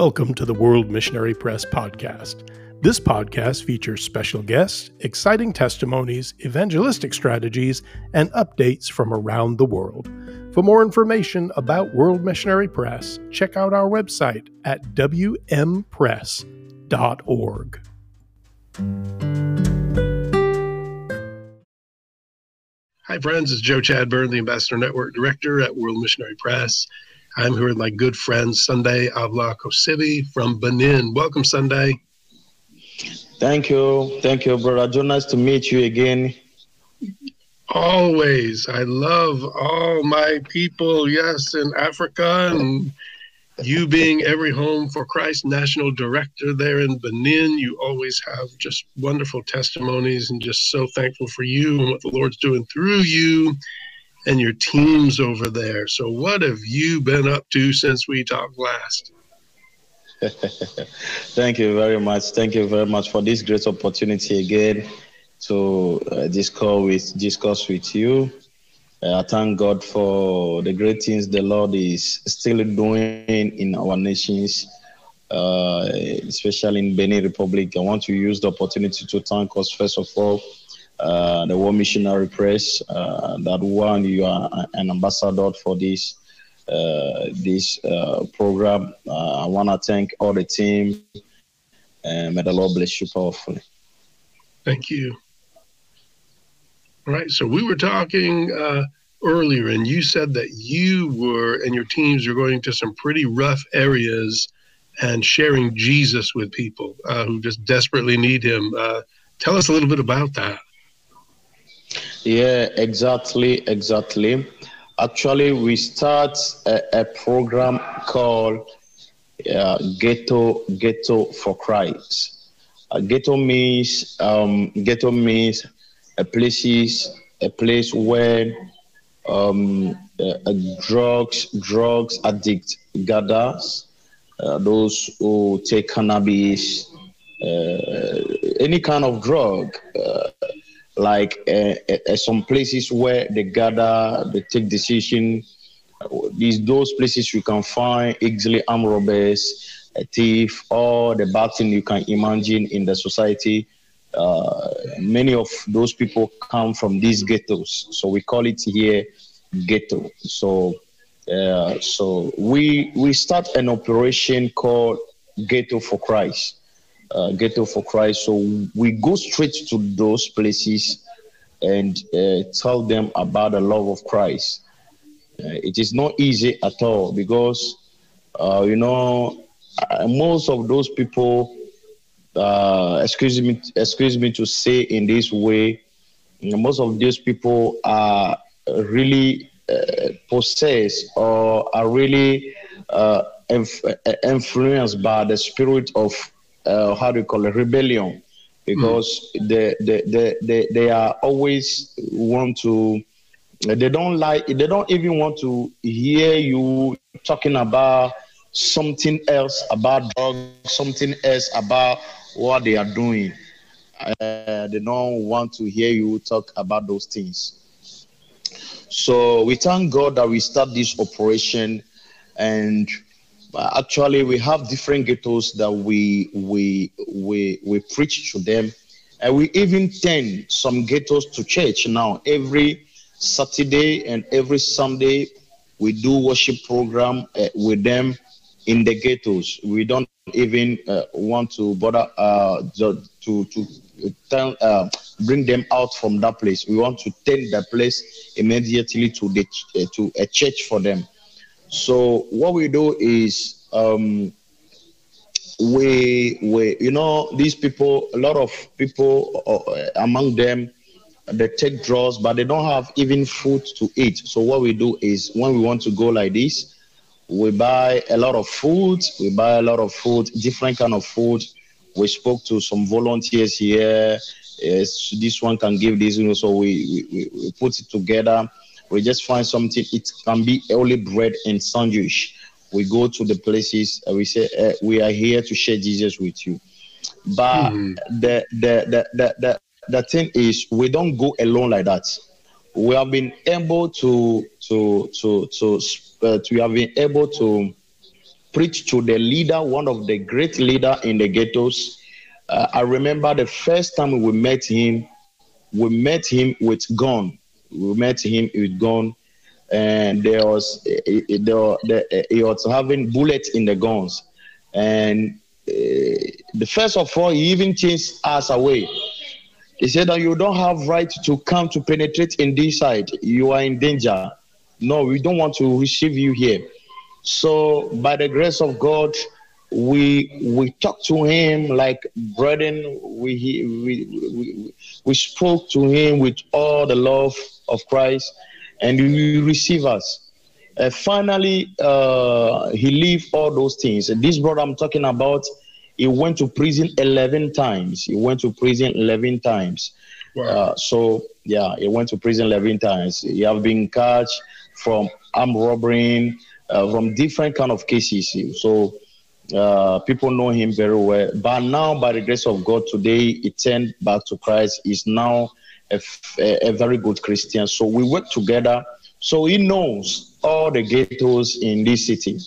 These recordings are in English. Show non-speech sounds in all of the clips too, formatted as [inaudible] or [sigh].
Welcome to the World Missionary Press podcast. This podcast features special guests, exciting testimonies, evangelistic strategies, and updates from around the world. For more information about World Missionary Press, check out our website at wmpress.org. Hi, friends. It's Joe Chadburn, the Ambassador Network Director at World Missionary Press. I'm here with my good friend Sunday Avla Kosivi from Benin. Welcome, Sunday. Thank you. Thank you, brother Joe. Nice to meet you again. Always. I love all my people, yes, in Africa and you being every home for Christ national director there in Benin, you always have just wonderful testimonies and just so thankful for you and what the Lord's doing through you and your teams over there. So, what have you been up to since we talked last? [laughs] Thank you very much. Thank you very much for this great opportunity again to uh, discuss with discuss with you. Uh, I thank God for the great things the Lord is still doing in our nations, uh, especially in Benin Republic. I want to use the opportunity to thank us first of all uh, the World Missionary Press. Uh, that one, you are an ambassador for this uh, this uh, program. I want to thank all the team, and may the Lord bless you powerfully. Thank you. All right, so we were talking earlier, and you said that you were and your teams are going to some pretty rough areas and sharing Jesus with people uh, who just desperately need Him. Uh, tell us a little bit about that. Yeah, exactly, exactly. Actually, we start a, a program called uh, Ghetto Ghetto for Christ. Uh, ghetto means um, ghetto means a places a place where um, uh, drugs drugs addict gathers. Uh, those who take cannabis, uh, any kind of drug uh, like uh, some places where they gather, they take decision. These those places you can find easily armed robbers, a thief, or the bad thing you can imagine in the society. Uh, many of those people come from these ghettos, so we call it here ghetto. So, uh, so we we start an operation called Ghetto for Christ uh, Ghetto for Christ. So we go straight to those places and uh, tell them about the love of Christ. Uh, it is not easy at all because, uh, you know, uh, most of those people, uh, excuse me, excuse me to say in this way, most of these people are really possessed or are really inf- influenced by the spirit of uh, how do you call it rebellion because mm. they, they, they, they, they are always want to they don't like they don't even want to hear you talking about something else about drugs something else about what they are doing uh, they don't want to hear you talk about those things so we thank god that we start this operation and actually we have different ghettos that we we we we preach to them. And we even turn some ghettos to church now. Every saturday and every sunday we do worship program uh, with them in the ghettos. We don't even uh, want to bother uh, to to, tell, uh, bring them out from that place. We want to turn the place immediately to the uh, to a church for them so what we do is um, we we you know these people a lot of people uh, among them they take drugs but they don't have even food to eat. So what we do is when we want to go like this we buy a lot of food we buy a lot of food different kind of food. We spoke to some volunteers here. Yes, this one can give this you know so we, we, we put it together we just find something. It can be only bread and sandwich. We go to the places. Uh, we say uh, we are here to share Jesus with you. But mm. the, the, the the the the thing is, we don't go alone like that. We have been able to to to to uh, to we have been able to preach to the leader, one of the great leader in the ghettos. Uh, I remember the first time we met him, we met him with gun. We met him with gun, and there was there, he was having bullets in the guns, and uh, the first of all, he even chased us away. He said that you don't have right to come to penetrate in this side. You are in danger. No, we don't want to receive you here. So by the grace of God, we we talked to him like brethren. We, we we we spoke to him with all the love of Christ, and he received us. Uh, finally, uh, he leave all those things. This brother I'm talking about, he went to prison 11 times. He went to prison 11 times. Wow. Uh, so yeah, he went to prison 11 times. He have been catch from armed robbery, uh, from different kind of cases. So uh, people know him very well. But now, by the grace of God, today he turned back to Christ. He's now a, a very good Christian. So we work together. So he knows all the ghettos in this city.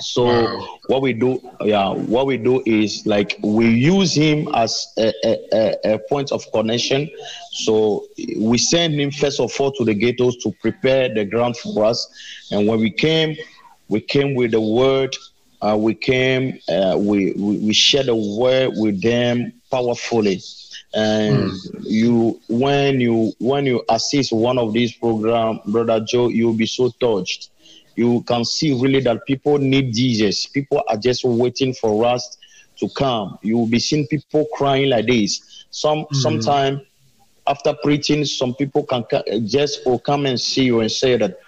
So wow. what we do, yeah, what we do is like we use him as a, a, a, point of connection. So we send him first of all to the ghettos to prepare the ground for us. And when we came, we came with the word. Uh, we came, uh, we, we we shared the word with them powerfully. And mm. you, when you when you assist one of these programs, brother Joe, you'll be so touched you can see really that people need Jesus. People are just waiting for us to come. You will be seeing people crying like this. Some mm. sometime after preaching, some people can just will come and see you and say that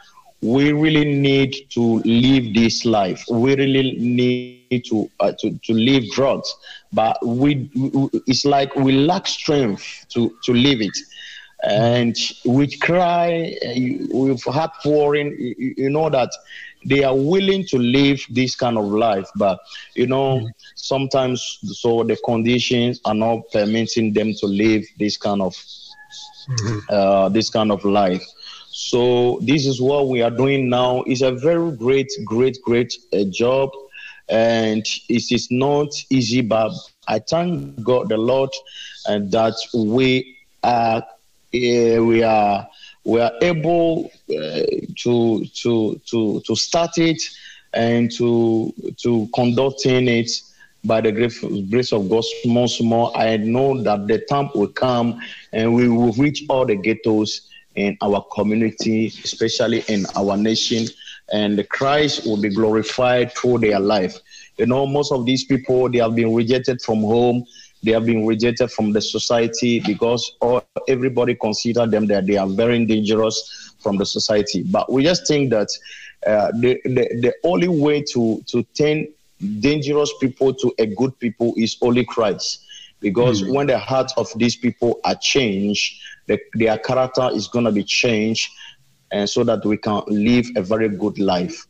we really need to live this life. We really need to uh, to to live drugs, but we, we it's like we lack strength to to live it and we cry with heart pouring you, you know that they are willing to live this kind of life but you know mm-hmm. sometimes so the conditions are not permitting them to live this kind of mm-hmm. uh, this kind of life so this is what we are doing now. It's a very great great great uh, job. And it is not easy but i thank god the lord and that we are uh, we are we are able uh, to to to to start it and to to conducting it by the grace, grace of God. Small small. I know that the time will come and we will reach all the ghettos in our community, especially in our nation, and Christ will be glorified through their life. You know, most of these people they have been rejected from home they have been rejected from the society because all, everybody consider them that they are very dangerous from the society. But we just think that uh, the, the, the only way to, to turn dangerous people to a good people is only Christ. Because mm when the hearts of these people are changed, the, their character is going to be changed, and so that we can live a very good life.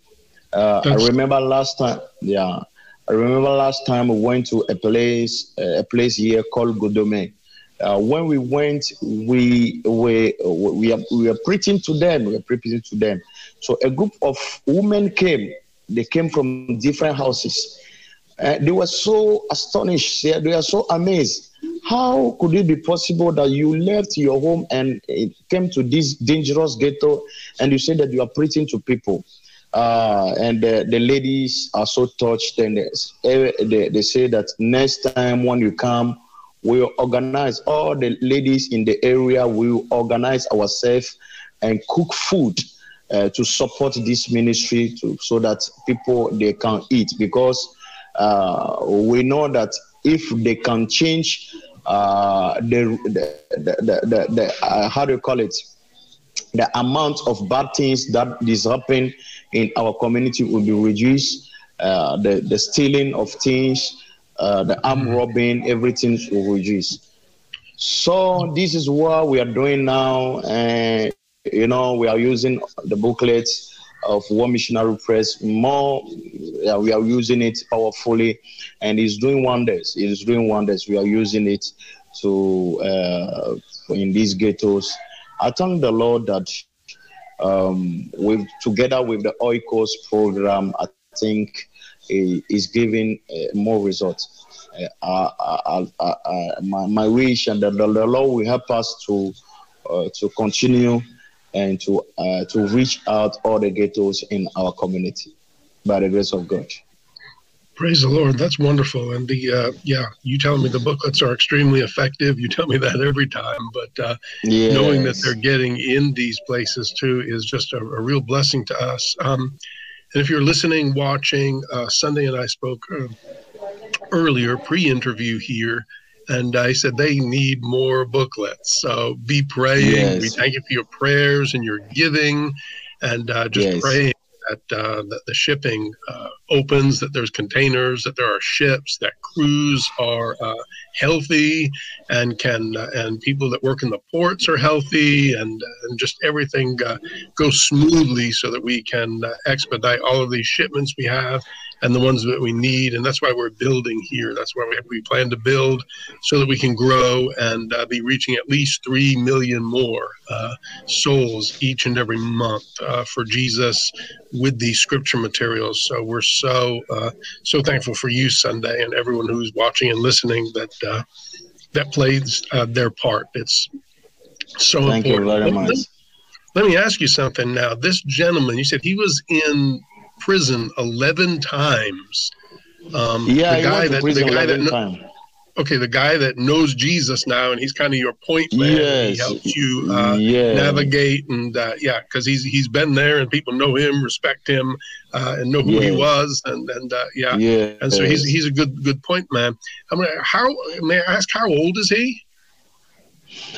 Uh, I remember last time, yeah, I remember last time we went to a place, a place here called Godomey. Uh, when we went, we we we are, we were preaching to them. We were preaching to them. So a group of women came. They came from different houses. Uh, they were so astonished. They, they are so amazed. How could it be possible that you left your home and came to this dangerous ghetto and you say that you are preaching to people? Uh, and the, the, ladies are so touched and they, they, they say that next time when you come we'll organize all the ladies in the area we'll organize ourselves and cook food uh, to support this ministry to, so that people they can eat because uh, we know that if they can change uh, the, the, the, the, the uh, how do you call it the amount of bad things that is happening in our community will be reduced. Uh, the, the stealing of things, uh, the arm mm-hmm. robbing, everything will reduce. So this is what we are doing now. And, you know, we are using the booklets of World Missionary Press more. Yeah, we are using it powerfully and it's doing wonders. It is doing wonders. We are using it to, uh, in these ghettos. I thank the Lord that um, with together with the Oikos program, I think is giving more results. Uh, my, my wish and the, the Lord will help us to to continue and to uh, to reach out all the ghettos in our community by the grace of God. Praise the Lord. That's wonderful. And the uh, yeah, you tell me the booklets are extremely effective. You tell me that every time. But uh, yes. knowing that they're getting in these places too is just a, a real blessing to us. Um, and if you're listening, watching, uh, Sunday and I spoke uh, earlier, pre-interview here, and I said they need more booklets. So be praying. Yes. We thank you for your prayers and your giving, and uh, just yes. praying that, uh, that the shipping uh, opens, that there's containers, that there are ships, that crews are uh, healthy, and can uh, and people that work in the ports are healthy, and and just everything uh, goes smoothly, so that we can uh, expedite all of these shipments we have and the ones that we need. And that's why we're building here. That's why we, we plan to build so that we can grow and uh, be reaching at least 3 million more uh, souls each and every month uh, for Jesus with these scripture materials. So we're so, uh, so thankful for you, Sunday, and everyone who's watching and listening that, uh, that plays uh, their part. It's so Thank important. you very much. Let, let me ask you something now. This gentleman, you said he was in prison 11 times. Um, yeah, the guy that, the guy that okay, the guy that knows Jesus now, and he's kind of your point man. Yes. He helps you uh, yeah. navigate, and uh, yeah, because he's he's been there, and people know him, respect him, uh, and know who he was, and and uh, yeah, yeah, and so he's he's a good good point man. I mean, how may I ask how old is he?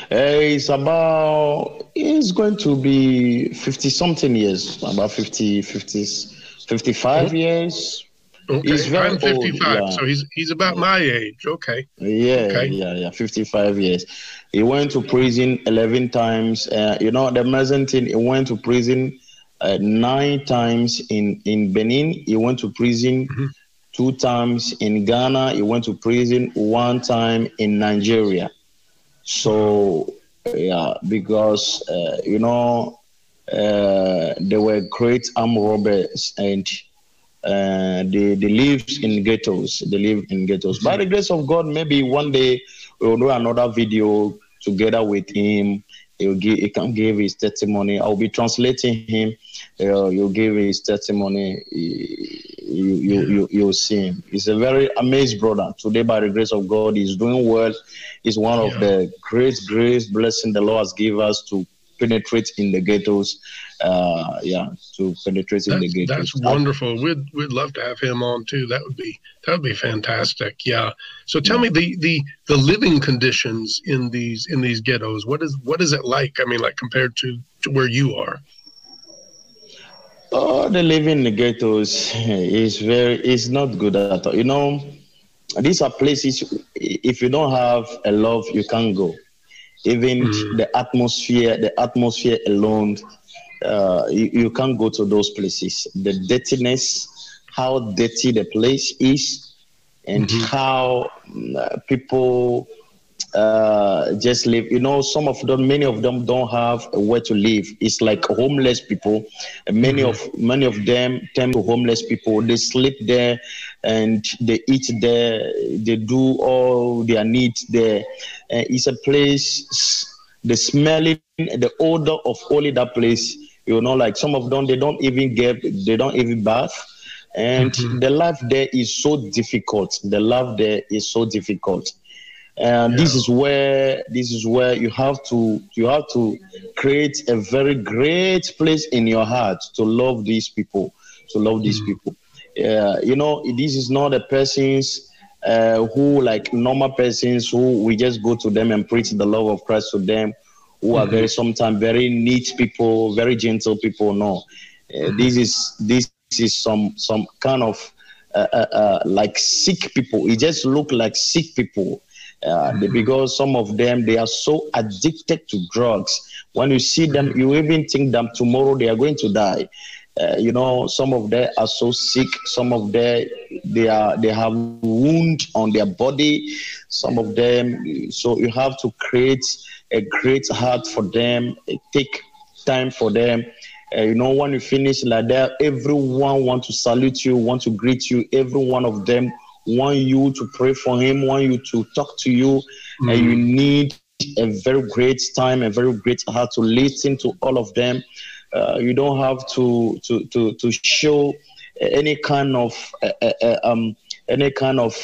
He's about he's going to be 50 something years about 50 50s 55 years. Okay, he's very I'm 55, old, yeah. so he's he's about my age. Okay. Yeah, okay. yeah, yeah, 55 years. He went to prison 11 times. Uh, you know, the amazing thing, he went to prison uh, nine times in, in Benin. He went to prison mm-hmm. two times in Ghana. He went to prison one time in Nigeria. So, yeah, because, uh, you know, uh, they were great armed robbers and uh, they, they live in ghettos. They live in ghettos. By the grace of God, maybe one day we'll do another video together with him. He'll give, he can give his testimony. I'll be translating him. Uh, you'll give his testimony. You, you, you, you'll see him. He's a very amazed brother. Today, by the grace of God, he's doing well. He's one of the great, great blessing the Lord has given us to penetrate in the ghettos. Uh, yeah, to penetrate in the ghettos. That's wonderful. We'd we'd love to have him on too. That would be that would be fantastic. Yeah. So tell yeah. me the the the living conditions in these in these ghettos. What is what is it like? I mean, like compared to to where you are. Oh, the living in the ghettos is very is not good at all. You know, these are places. If you don't have a love, you can't go. Even mm. the atmosphere, the atmosphere alone, uh, you, you can't go to those places. The dirtiness, how dirty the place is, and mm-hmm. how uh, people uh, just live. You know, some of them, many of them don't have where to live. It's like homeless people. Many mm-hmm. of many of them tend to homeless people. They sleep there and they eat there. They do all their needs there. Uh, it's a place. The smelling, the odor of only that place. You know, like some of them, they don't even get, they don't even bath and mm-hmm. the life there is so difficult the life there is so difficult and yeah. this is where this is where you have to you have to create a very great place in your heart to love these people to love these mm. people uh, you know this is not a persons uh, who like normal persons who we just go to them and preach the love of christ to them who mm-hmm. are very sometimes very neat people very gentle people no uh, mm-hmm. this is this is some some kind of uh, uh, uh, like sick people it just look like sick people uh, because some of them they are so addicted to drugs. When you see them, you even think that tomorrow they are going to die. Uh, you know, some of them are so sick. Some of them they are they have wound on their body. Some of them, so you have to create a great heart for them. Take time for them Uh, you know, when you finish like that, everyone want to salute you, want to greet you. Every one of them want you to pray for him, want you to talk to you, mm-hmm. and you need a very great time, a very great heart to listen to all of them. Uh, you don't have to to to to show any kind of uh, uh, uh um any kind of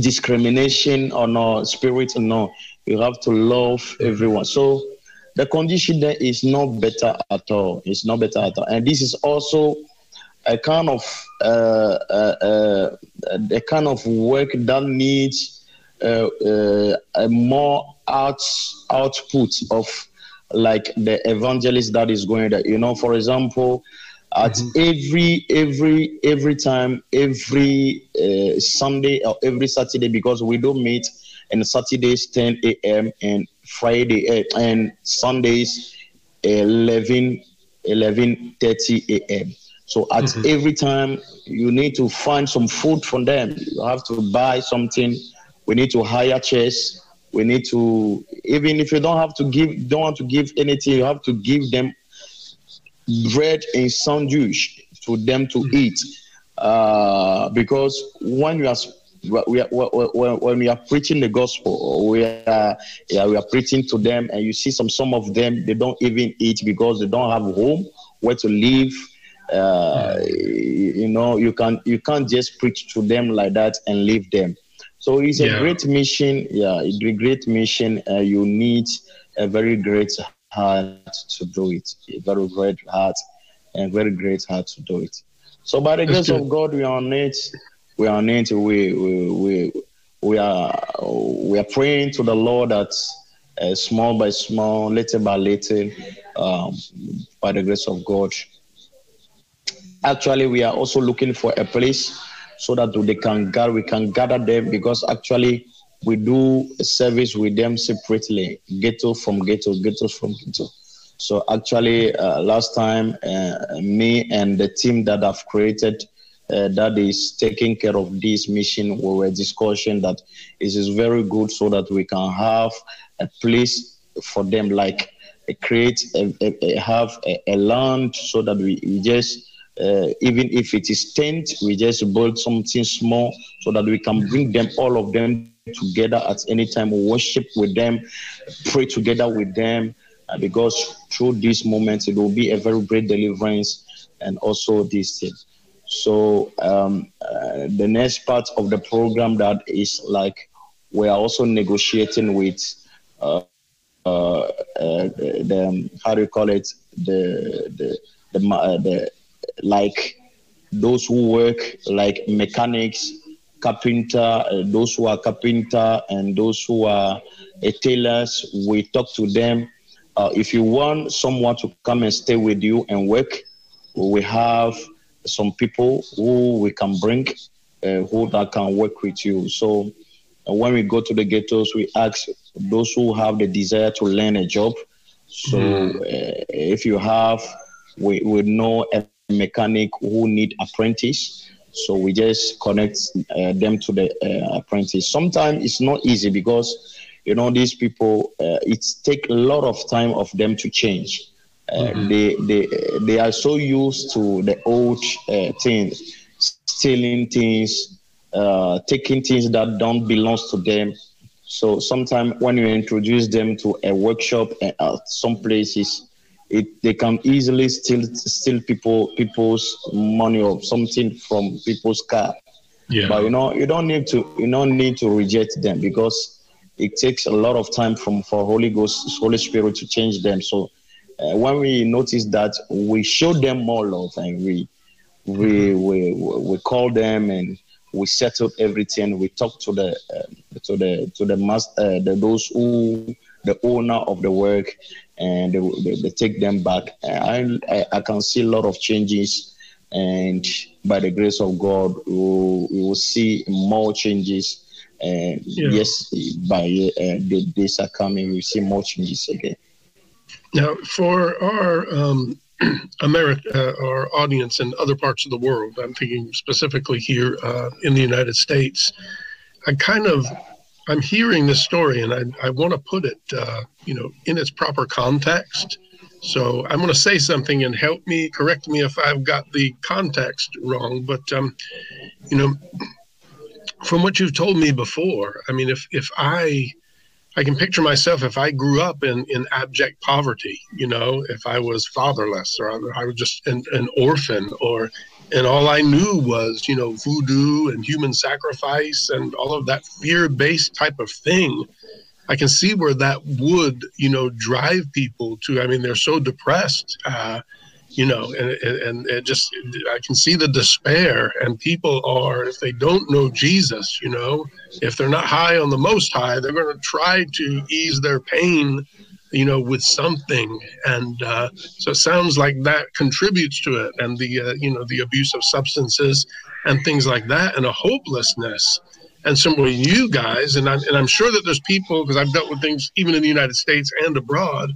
discrimination or no spirit. No, you have to love everyone. So the condition there is not better at all. It's not better at all, and this is also a kind of uh, uh, uh, a kind of work that needs uh, uh, a more out output of like the evangelist that is going there. You know, for example, at mm-hmm. every every every time, every uh, Sunday or every Saturday, because we don't meet and Saturdays 10 a.m. and Friday uh, and Sundays 11 11:30 a.m. So at mm-hmm. every time you need to find some food for them. You have to buy something. We need to hire chairs. We need to even if you don't have to give don't want to give anything, you have to give them bread and sandwich to them to mm-hmm. eat. Uh, because when you are we are, when we are preaching the gospel, we are yeah, we are preaching to them, and you see some some of them they don't even eat because they don't have home where to live uh, you know you can you can't just preach to them like that and leave them. So it's a yeah. great mission. Yeah it's a great mission. Uh, you need a very great heart to do it. A very great heart and very great heart to do it. So by the grace of god we are on it. We are on it. We we we, we are we are praying to the lord that uh, small by small little by little um, by the grace of god actually we are also looking for a place so that they can gather, we can gather them because actually we do a service with them separately, ghetto from ghetto, ghetto from ghetto. So actually, uh, last time, uh, me and the team that I've created uh, that is taking care of this mission, we were discussing that it is very good so that we can have a place for them, like create, a, a, a have a, a, land so that we, we just uh, even if it is tent, we just build something small so that we can bring them, all of them together at any time, worship with them, pray together with them, uh, because through these moments, it will be a very great deliverance and also this thing. So um, uh, the next part of the program that is like we are also negotiating with uh, uh, uh the how do you call it the the the, uh, the like those who work like mechanics, carpenter, uh, those who are carpenter, and those who are uh, tailors. We talk to them. Uh, if you want someone to come and stay with you and work, we have some people who we can bring uh, who that can work with you. So uh, when we go to the ghettos, we ask those who have the desire to learn a job. So mm. if you have, we, we know mechanic who need apprentice. So we just connect uh, them to the uh, apprentice. Sometimes it's not easy because you know these people. Uh, it take a lot of time of them to change. Uh, mm-hmm. They they they are so used to the old uh, things, stealing things, uh, taking things that don't belong to them. So sometimes when you introduce them to a workshop at some places, it they can easily steal steal people people's money or something from people's car. Yeah. But you know, you don't need to you don't need to reject them because it takes a lot of time from for Holy Ghost, Holy Spirit to change them. So uh, when we notice that, we show them more love and we we mm-hmm. we we call them and we settle everything. We talk to the uh, to the to the master, uh, the, those who the owner of the work, and they, they, they take them back. I, I, I can see a lot of changes, and by the grace of God, we will, we will see more changes. And yeah. yes, by uh, the days are coming, we see more changes again. Now, for our um, [clears throat] America, uh, our audience in other parts of the world, I'm thinking specifically here uh, in the United States, I kind of I'm hearing this story, and I, I want to put it, uh, you know, in its proper context So I'm going to say something and help me, correct me if I've got the context wrong. But um, you know, from what you've told me before, I mean, if if I I can picture myself if I grew up in, in abject poverty, you know, if I was fatherless or I was just an, an orphan or and all I knew was, you know, voodoo and human sacrifice and all of that fear-based type of thing. I can see where that would, you know, drive people to. I mean, they're so depressed, uh, you know, and, and it just I can see the despair. And people are, if they don't know Jesus, you know, if they're not high on the Most High, they're going to try to ease their pain you know, with something. And uh, so it sounds like that contributes to it, and the uh, you know the abuse of substances and things like that, and a hopelessness. And similarly, you guys, and I'm, and I'm sure that there's people because I've dealt with things even in the United States and abroad.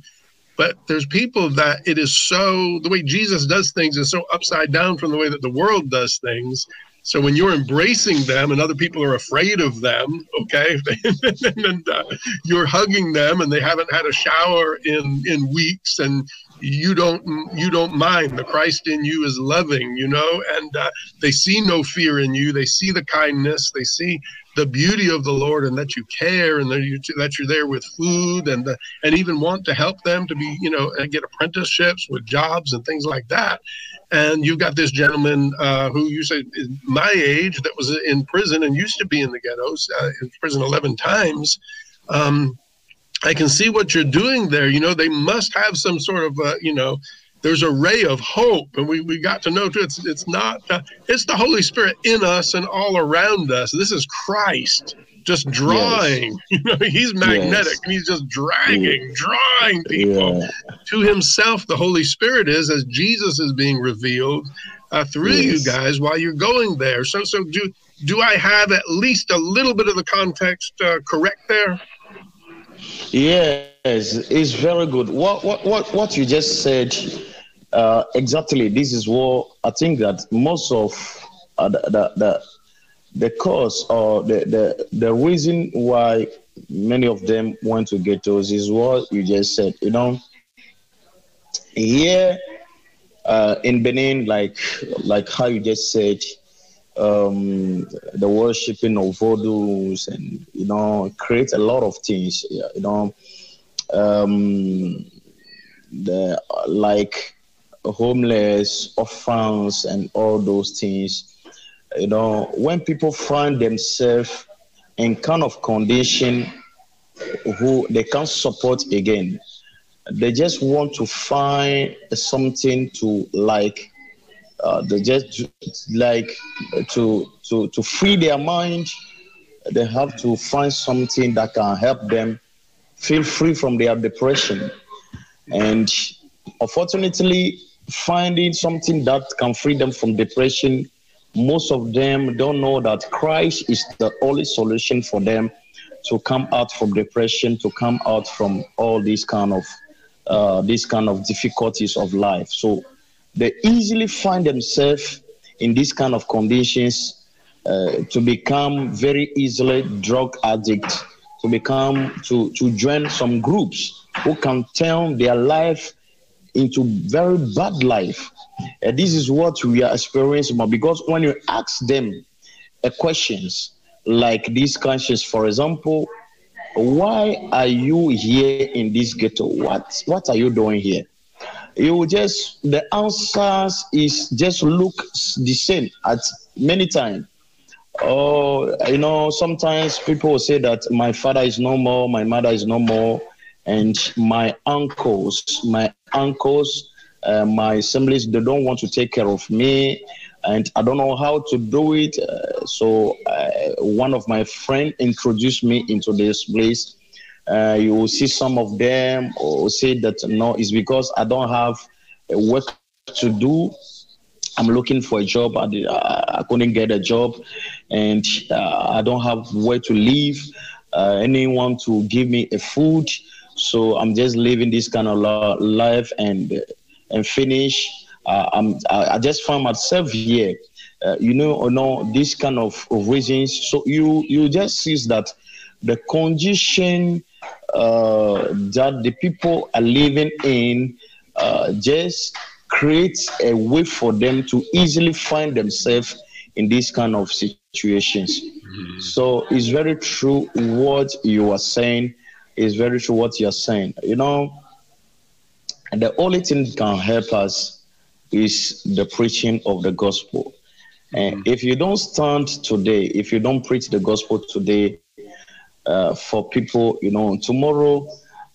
But there's people that it is so the way Jesus does things is so upside down from the way that the world does things so when you're embracing them and other people are afraid of them, okay, [laughs] and uh, you're hugging them and they haven't had a shower in in weeks, and you don't you don't mind the Christ in you is loving, you know, and uh, they see no fear in you. They see the kindness. They see the beauty of the Lord and that you care and that, you, that you're there with food and the, and even want to help them to be you know and get apprenticeships with jobs and things like that and you've got this gentleman uh, who you say is my age that was in prison and used to be in the ghettos, uh, in prison 11 times. Um, I can see what you're doing there. You know, they must have some sort of, uh, you know, there's a ray of hope, and we, we got to know too. It's it's not uh, it's the Holy Spirit in us and all around us. This is Christ just drawing. Yes. [laughs] You know, he's magnetic yes. and he's just dragging, drawing people yeah. to himself. The Holy Spirit is as Jesus is being revealed uh, through yes. you guys while you're going there. So, so do do I have at least a little bit of the context uh, correct there? Yes, it's very good. What what what what you just said uh, exactly. This is what I think that most of uh, the, the, the cause or the, the the reason why many of them want to ghettos is what you just said. You know, here uh, in Benin, like like how you just said, um, the worshiping of voodoos and you know create a lot of things. You know, um, the like homeless, orphans, and all those things you know, when people find themselves in kind of condition who they can't support again, they just want to find something to like. Uh, they just like to to to free their mind. They have to find something that can help them feel free from their depression. And unfortunately, finding something that can free them from depression most of them don't know that Christ is the only solution for them to come out from depression, to come out from all these kind of uh, these kind of difficulties of life. So they easily find themselves in these kind of conditions uh, to become very easily drug addict, to become to to join some groups who can turn their life into very bad life and this is what we are experiencing because when you ask them a questions like these questions, for example, why are you here in this ghetto? What what are you doing here? You just the answers is just look the same at many times. Oh, you know, sometimes people say that my father is no more, my mother is no more, and my uncles, my uncles uh, my assemblies they don't want to take care of me and i don't know how to do it. Uh, so uh, one of my friend introduced me into this place. Uh, you will see some of them or say that no it's because i don't have work to do. I'm looking for a job. I, I couldn't get a job and uh, i don't have where to live. Uh, anyone to give me a food so i'm just living this kind of life and and finish. Uh, I'm, I just found myself here. Uh, you know, you know, this kind of, of reasons. So you you just see that the condition uh, that the people are living in uh, just creates a way for them to easily find themselves in these kind of situations. Mm-hmm. So it's very true what you are saying. Is very true what you are saying. You know, the only thing that can help us is the preaching of the gospel. And mm-hmm. if you don't stand today, if you don't preach the gospel today uh, for people, you know, tomorrow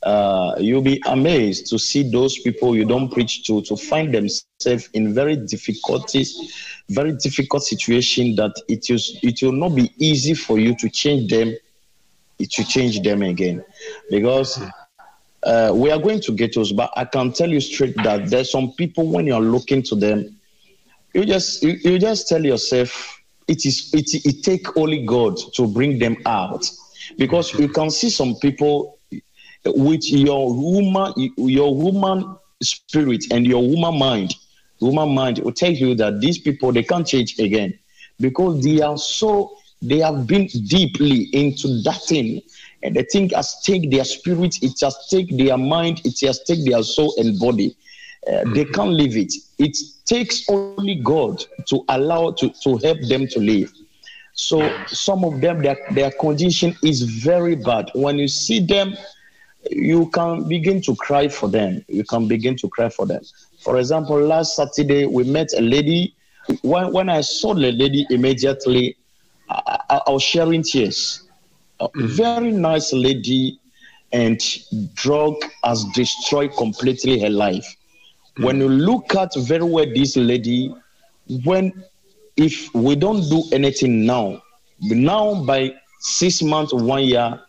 uh, you'll be amazed to see those people you don't preach to to find themselves in very difficulties, very difficult situation that it is it will not be easy for you to change them, to change them again, because. Uh, we are going to ghettos, but I can tell you straight that there's some people when you're looking to them, you just you, you just tell yourself it is it it take only God to bring them out, because you can see some people with your woman, your woman spirit and your woman mind, woman mind will tell you that these people they can't change again. Because they are so they have been deeply into that thing and the thing has taken their spirit, it has taken their mind, it has taken their soul and body. Uh, mm-hmm. They can't leave it. It takes only God to allow to, to help them to live. So some of them, their, their condition is very bad. When you see them you can begin to cry for them. You can begin to cry for them. For example, last Saturday we met a lady. When, when I saw the lady immediately, I, I, was sharing tears. A mm. very nice lady, and drug has destroyed completely her life. When you look at very well this lady, when if we don't do anything now, now by six months, one year,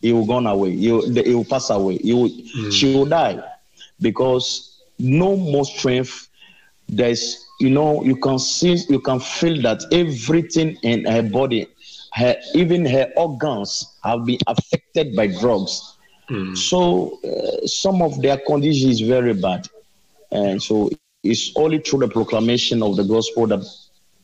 he will gone away. He will, he will pass away. He will, mm. She will die because no more strength. There's, you know, you can see, you can feel that everything in her body, her even her organs have been affected by drugs. Mm. So uh, some of their condition is very bad, and so it's only through the proclamation of the gospel that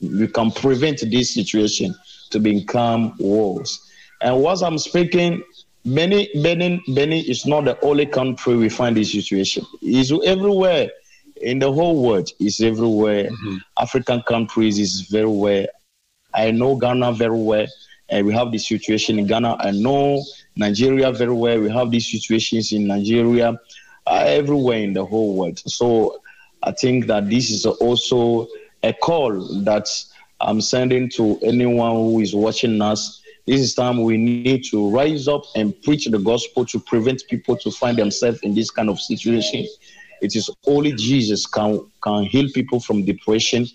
we can prevent this situation to become worse. And once I'm speaking, Benin, Benin, Benin is not the only country we find this situation. It's everywhere in the whole world. It's everywhere. Mm-hmm. African countries is very well. I know Ghana very well, and we have this situation in Ghana. I know Nigeria very well. We have these situations in Nigeria, uh, everywhere in the whole world. So I think that this is also a call that I'm sending to anyone who is watching us this is time we need to rise up and preach the gospel to prevent people to find themselves in this kind of situation. It is only Jesus can can heal people from depression,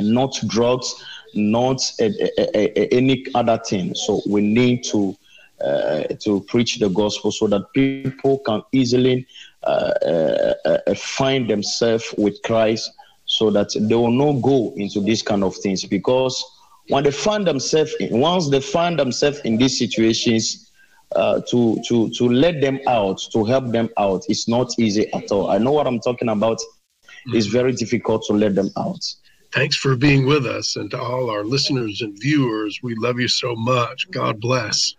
not drugs, not a, a, a, any other thing. So we need to uh, to preach the gospel so that people can easily uh, uh, uh find themselves with Christ, so that they will not go into these kind of things because when they find themselves in, once they find themselves in these situations, uh, to to to let them out, to help them out, it's not easy at all. I know what I'm talking about. Mm-hmm. It's very difficult to let them out. Thanks for being with us, and to all our listeners and viewers, we love you so much. God bless.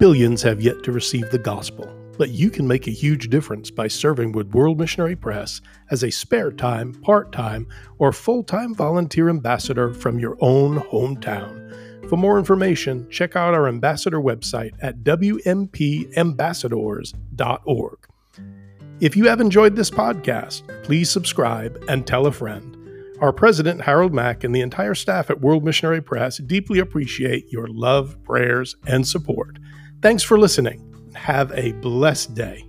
Billions have yet to receive the gospel, but you can make a huge difference by serving with World Missionary Press as a spare time, part time, or full time volunteer ambassador from your own hometown. For more information, check out our ambassador website at WMPambassadors.org. If you have enjoyed this podcast, please subscribe and tell a friend. Our president, Harold Mack, and the entire staff at World Missionary Press deeply appreciate your love, prayers, and support. Thanks for listening. Have a blessed day.